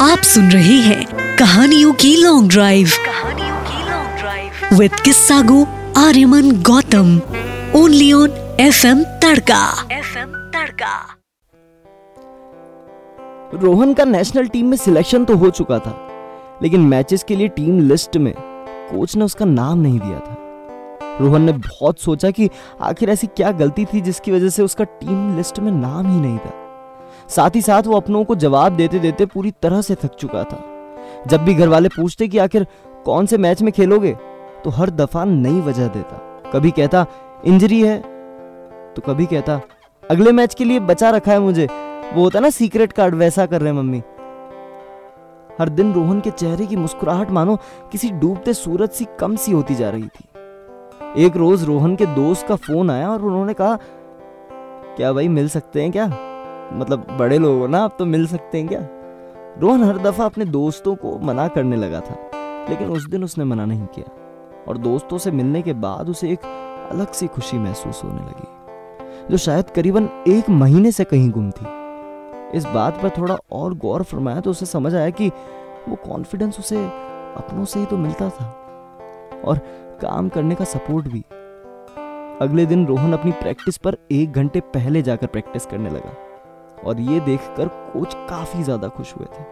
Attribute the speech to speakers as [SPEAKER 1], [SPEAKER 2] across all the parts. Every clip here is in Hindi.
[SPEAKER 1] आप सुन रहे हैं कहानियों की लॉन्ग ड्राइव कहानियों की लॉन्ग ड्राइव विद किस्सा go Aryaman Gautam only on F M Tadka. F M Tadka
[SPEAKER 2] Rohan का नेशनल टीम में सिलेक्शन तो हो चुका था, लेकिन मैचेस के लिए टीम लिस्ट में कोच ने उसका नाम नहीं दिया था। रोहन ने बहुत सोचा कि आखिर ऐसी क्या गलती थी जिसकी वजह से उसका टीम लिस्ट में नाम ही नहीं था। साथ ही साथ वो अपनों को जवाब देते देते पूरी तरह से थक चुका था। जब भी घर वाले पूछते कि आखिर कौन से मैच में खेलोगे तो हर दफ़ा नई वजह देता। कभी कहता, इंजरी है। तो कभी कहता, अगले मैच के लिए बचा रखा है मुझे। वो होता ना सीक्रेट कार्ड, वैसा कर रहे हैं मम्मी। हर दिन रोहन के चेहरे की मुस्कुराहट मानो किसी डूबते सूरज सी कम सी होती जा रही थी। एक रोज रोहन के दोस्त का फ़ोन आया और उन्होंने कहा, क्या भाई, मिल सकते हैं क्या? मतलब बड़े लोग हो ना आप तो मिल सकते हैं क्या? रोहन हर दफ़ा अपने दोस्तों को मना करने लगा था, लेकिन उस दिन उसने मना नहीं किया। और दोस्तों से मिलने के बाद उसे एक अलग सी खुशी महसूस होने लगी, जो शायद करीबन एक महीने से कहीं गुम थी। इस बात पर थोड़ा और गौर फरमाया तो उसे समझ आया कि वो कॉन्फिडेंस उसे अपनों से ही तो मिलता था, और काम करने का सपोर्ट भी। अगले दिन रोहन अपनी प्रैक्टिस पर एक घंटे पहले जाकर प्रैक्टिस करने लगा। और ये देखकर कोच काफ़ी ज़्यादा खुश हुए थे।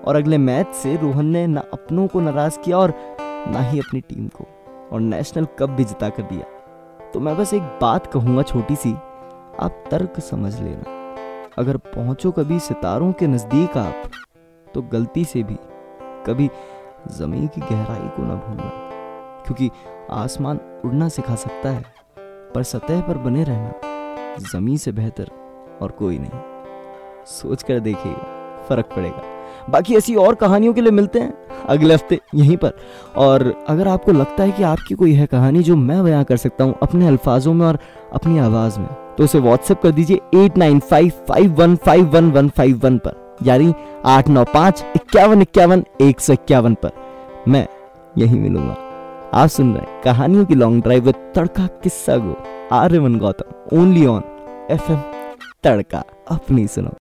[SPEAKER 2] और अगले मैच से रोहन ने ना अपनों को नाराज़ किया और ना ही अपनी टीम को, और नेशनल कप भी जिता कर दिया। तो मैं बस एक बात कहूँगा छोटी सी, आप तर्क समझ लेना। अगर पहुंचो कभी सितारों के नज़दीक आप तो गलती से भी कभी ज़मीन की गहराई को ना भूलना, क्योंकि आसमान उड़ना सिखा सकता है, पर सतह पर बने रहना ज़मीन से बेहतर और कोई नहीं। सोच कर देखिएगा फ़र्क पड़ेगा। बाकी ऐसी और कहानियों के लिए मिलते हैं अगले हफ़्ते यहीं पर। और अगर आपको लगता है कि आपकी कोई है कहानी जो मैं बयां कर सकता हूँ अपने अल्फाजों में और अपनी आवाज़ में तो उसे व्हाट्सएप कर दीजिए eight nine five five one five one one five one पर, यानी आठ नौ पाँच इक्यावन इक्यावन एक सौ इक्यावन पर। मैं यही मिलूँगा। आप सुन रहे हैं कहानियों की लॉन्ग ड्राइव विद तड़का किस्सा go. Aryaman Gautam only on FM Tadka अपनी सुनो।